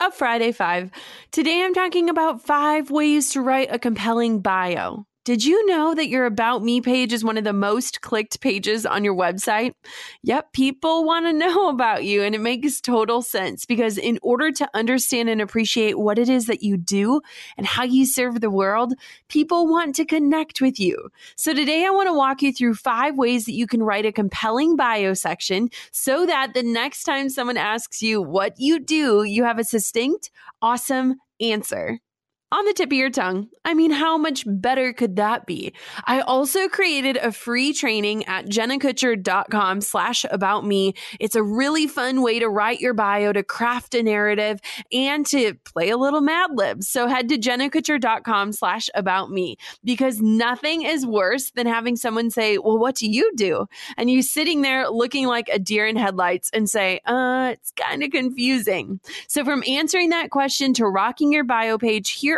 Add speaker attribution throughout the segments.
Speaker 1: a Friday Five. Today I'm talking about five ways to write a compelling bio. Did you know that your About Me page is one of the most clicked pages on your website? Yep, people want to know about you, and it makes total sense because in order to understand and appreciate what it is that you do and how you serve the world, people want to connect with you. So today I want to walk you through five ways that you can write a compelling bio section so that the next time someone asks you what you do, you have a succinct, awesome answer on the tip of your tongue. I mean, how much better could that be? I also created a free training at jennakutcher.com slash about me. It's a really fun way to write your bio, to craft a narrative, and to play a little Mad Lib. So head to jennakutcher.com slash about me because nothing is worse than having someone say, well, what do you do? And you sitting there looking like a deer in headlights and say, uh, it's kind of confusing. So from answering that question to rocking your bio page, here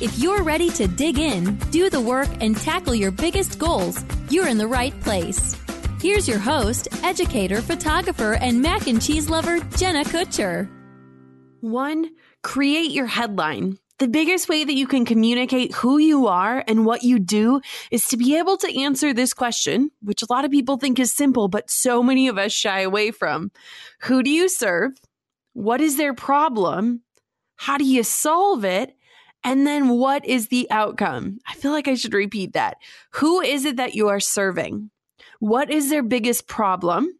Speaker 2: If you're ready to dig in, do the work, and tackle your biggest goals, you're in the right place. Here's your host, educator, photographer, and mac and cheese lover, Jenna Kutcher.
Speaker 1: One, create your headline. The biggest way that you can communicate who you are and what you do is to be able to answer this question, which a lot of people think is simple, but so many of us shy away from. Who do you serve? What is their problem? How do you solve it? And then what is the outcome? I feel like I should repeat that. Who is it that you are serving? What is their biggest problem?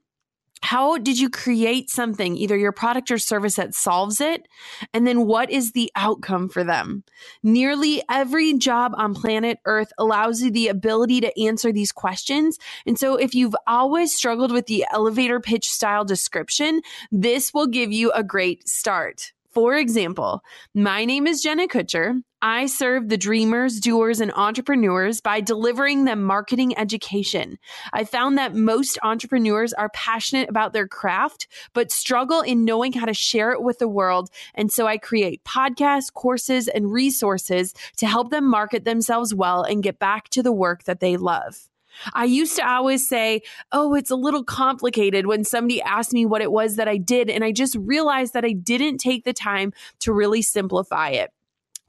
Speaker 1: How did you create something, either your product or service that solves it? And then what is the outcome for them? Nearly every job on planet Earth allows you the ability to answer these questions. And so if you've always struggled with the elevator pitch style description, this will give you a great start. For example, my name is Jenna Kutcher. I serve the dreamers, doers, and entrepreneurs by delivering them marketing education. I found that most entrepreneurs are passionate about their craft, but struggle in knowing how to share it with the world. And so I create podcasts, courses, and resources to help them market themselves well and get back to the work that they love. I used to always say, Oh, it's a little complicated when somebody asked me what it was that I did. And I just realized that I didn't take the time to really simplify it.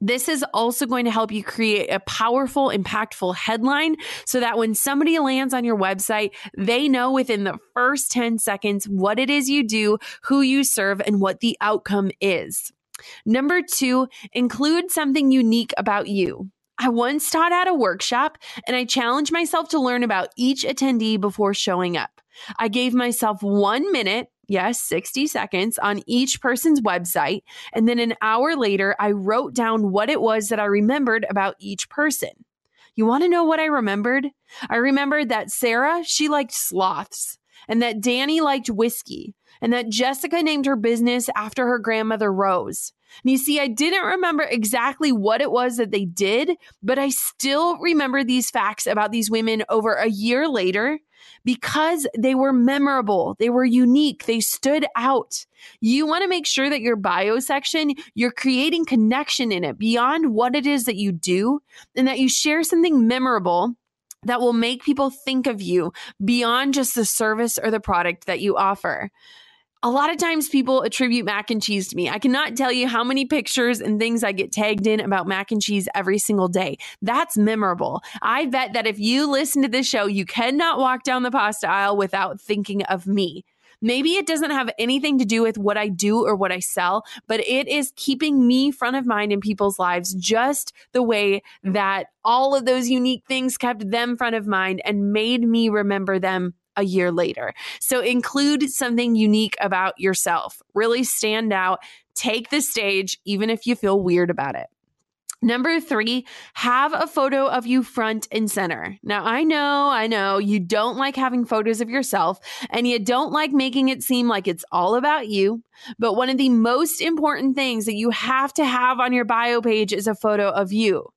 Speaker 1: This is also going to help you create a powerful, impactful headline so that when somebody lands on your website, they know within the first 10 seconds what it is you do, who you serve, and what the outcome is. Number two, include something unique about you. I once taught at a workshop and I challenged myself to learn about each attendee before showing up. I gave myself one minute, yes, 60 seconds on each person's website. And then an hour later, I wrote down what it was that I remembered about each person. You want to know what I remembered? I remembered that Sarah, she liked sloths, and that Danny liked whiskey, and that Jessica named her business after her grandmother Rose. And you see, I didn't remember exactly what it was that they did, but I still remember these facts about these women over a year later because they were memorable, they were unique, they stood out. You want to make sure that your bio section, you're creating connection in it beyond what it is that you do and that you share something memorable that will make people think of you beyond just the service or the product that you offer a lot of times people attribute mac and cheese to me. I cannot tell you how many pictures and things I get tagged in about mac and cheese every single day. That's memorable. I bet that if you listen to this show, you cannot walk down the pasta aisle without thinking of me. Maybe it doesn't have anything to do with what I do or what I sell, but it is keeping me front of mind in people's lives just the way that all of those unique things kept them front of mind and made me remember them a year later. So include something unique about yourself. Really stand out. Take the stage, even if you feel weird about it. Number three, have a photo of you front and center. Now, I know, I know you don't like having photos of yourself and you don't like making it seem like it's all about you. But one of the most important things that you have to have on your bio page is a photo of you.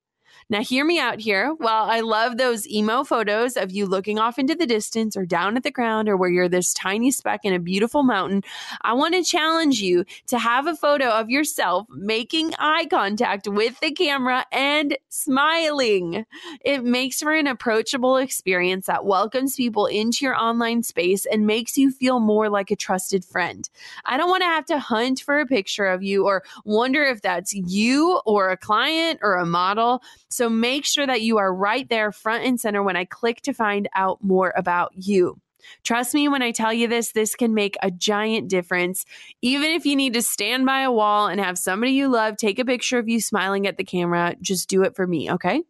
Speaker 1: Now, hear me out here. While I love those emo photos of you looking off into the distance or down at the ground or where you're this tiny speck in a beautiful mountain, I want to challenge you to have a photo of yourself making eye contact with the camera and smiling. It makes for an approachable experience that welcomes people into your online space and makes you feel more like a trusted friend. I don't want to have to hunt for a picture of you or wonder if that's you or a client or a model. So make sure that you are right there front and center when I click to find out more about you. Trust me when I tell you this, this can make a giant difference. Even if you need to stand by a wall and have somebody you love take a picture of you smiling at the camera, just do it for me, okay?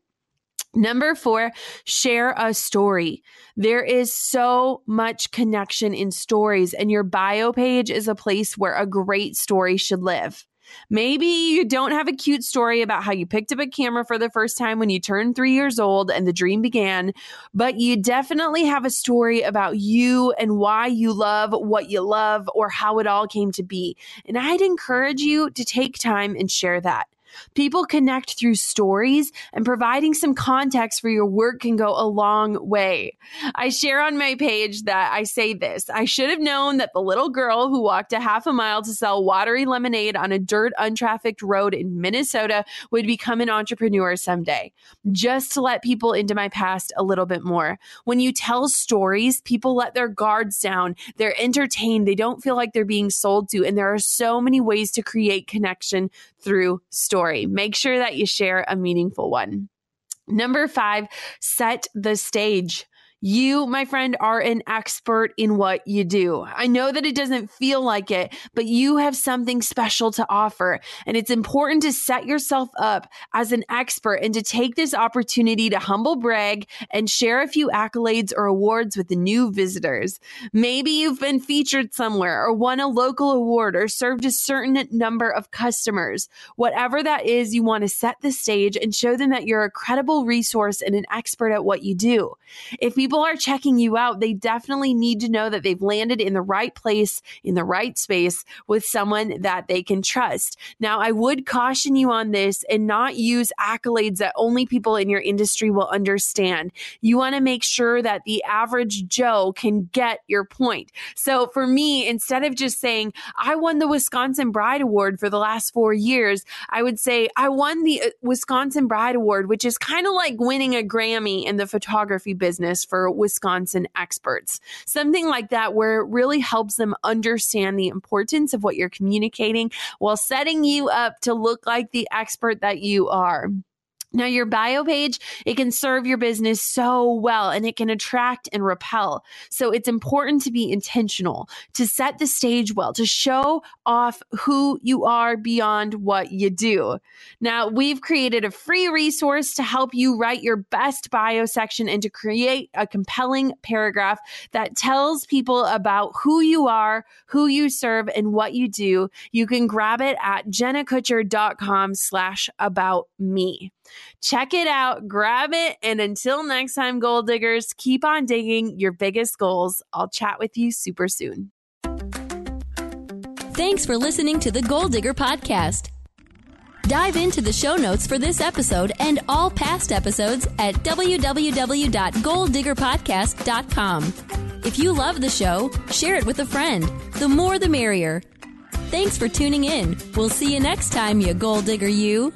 Speaker 1: Number four, share a story. There is so much connection in stories, and your bio page is a place where a great story should live. Maybe you don't have a cute story about how you picked up a camera for the first time when you turned three years old and the dream began, but you definitely have a story about you and why you love what you love or how it all came to be. And I'd encourage you to take time and share that. People connect through stories, and providing some context for your work can go a long way. I share on my page that I say this I should have known that the little girl who walked a half a mile to sell watery lemonade on a dirt, untrafficked road in Minnesota would become an entrepreneur someday. Just to let people into my past a little bit more. When you tell stories, people let their guards down, they're entertained, they don't feel like they're being sold to. And there are so many ways to create connection through story. Make sure that you share a meaningful one. Number five, set the stage. You, my friend, are an expert in what you do. I know that it doesn't feel like it, but you have something special to offer. And it's important to set yourself up as an expert and to take this opportunity to humble brag and share a few accolades or awards with the new visitors. Maybe you've been featured somewhere or won a local award or served a certain number of customers. Whatever that is, you want to set the stage and show them that you're a credible resource and an expert at what you do. If people people are checking you out, they definitely need to know that they've landed in the right place, in the right space with someone that they can trust. Now, I would caution you on this and not use accolades that only people in your industry will understand. You want to make sure that the average Joe can get your point. So for me, instead of just saying, I won the Wisconsin Bride Award for the last four years, I would say, I won the uh, Wisconsin Bride Award, which is kind of like winning a Grammy in the photography business for Wisconsin experts. Something like that, where it really helps them understand the importance of what you're communicating while setting you up to look like the expert that you are. Now, your bio page, it can serve your business so well and it can attract and repel. So it's important to be intentional, to set the stage well, to show off who you are beyond what you do. Now, we've created a free resource to help you write your best bio section and to create a compelling paragraph that tells people about who you are, who you serve, and what you do. You can grab it at jennakutcher.com slash about me. Check it out, grab it, and until next time, goal diggers, keep on digging your biggest goals. I'll chat with you super soon.
Speaker 2: Thanks for listening to the Goal Digger Podcast. Dive into the show notes for this episode and all past episodes at www.goaldiggerpodcast.com. If you love the show, share it with a friend. The more the merrier. Thanks for tuning in. We'll see you next time, you goal digger, you.